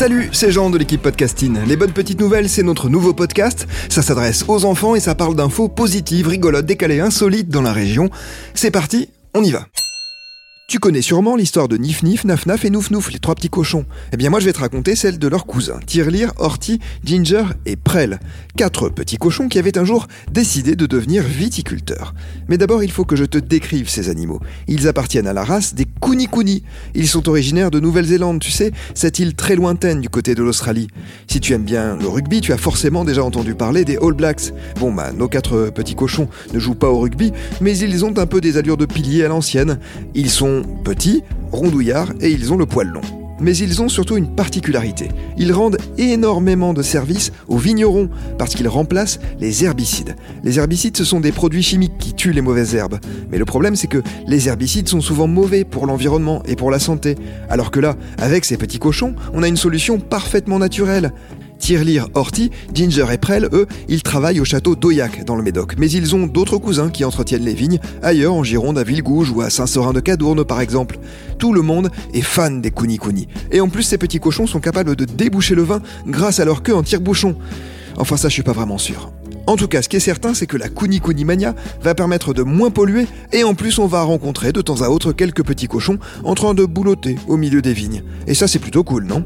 Salut, c'est Jean de l'équipe Podcasting. Les bonnes petites nouvelles, c'est notre nouveau podcast. Ça s'adresse aux enfants et ça parle d'infos positives, rigolotes, décalées, insolites dans la région. C'est parti, on y va. Tu connais sûrement l'histoire de Nif Nif, Naf Naf et Nouf Nouf, les trois petits cochons. Eh bien moi je vais te raconter celle de leurs cousins, Tirelire, Horty, Ginger et Prel. Quatre petits cochons qui avaient un jour décidé de devenir viticulteurs. Mais d'abord il faut que je te décrive ces animaux. Ils appartiennent à la race des Kuni Ils sont originaires de Nouvelle-Zélande, tu sais, cette île très lointaine du côté de l'Australie. Si tu aimes bien le rugby, tu as forcément déjà entendu parler des All Blacks. Bon bah nos quatre petits cochons ne jouent pas au rugby, mais ils ont un peu des allures de piliers à l'ancienne. Ils sont petits, rondouillards et ils ont le poil long. Mais ils ont surtout une particularité. Ils rendent énormément de services aux vignerons parce qu'ils remplacent les herbicides. Les herbicides, ce sont des produits chimiques qui tuent les mauvaises herbes. Mais le problème, c'est que les herbicides sont souvent mauvais pour l'environnement et pour la santé. Alors que là, avec ces petits cochons, on a une solution parfaitement naturelle. Tirelire, Horty, Ginger et Prel, eux, ils travaillent au château d'Oyac, dans le Médoc. Mais ils ont d'autres cousins qui entretiennent les vignes, ailleurs en Gironde, à Villegouge ou à Saint-Seurin de Cadourne par exemple. Tout le monde est fan des Kuni. Et en plus, ces petits cochons sont capables de déboucher le vin grâce à leur queue en tire-bouchon. Enfin, ça, je suis pas vraiment sûr. En tout cas, ce qui est certain, c'est que la Kuni Kuni Mania va permettre de moins polluer et en plus, on va rencontrer de temps à autre quelques petits cochons en train de boulotter au milieu des vignes. Et ça, c'est plutôt cool, non?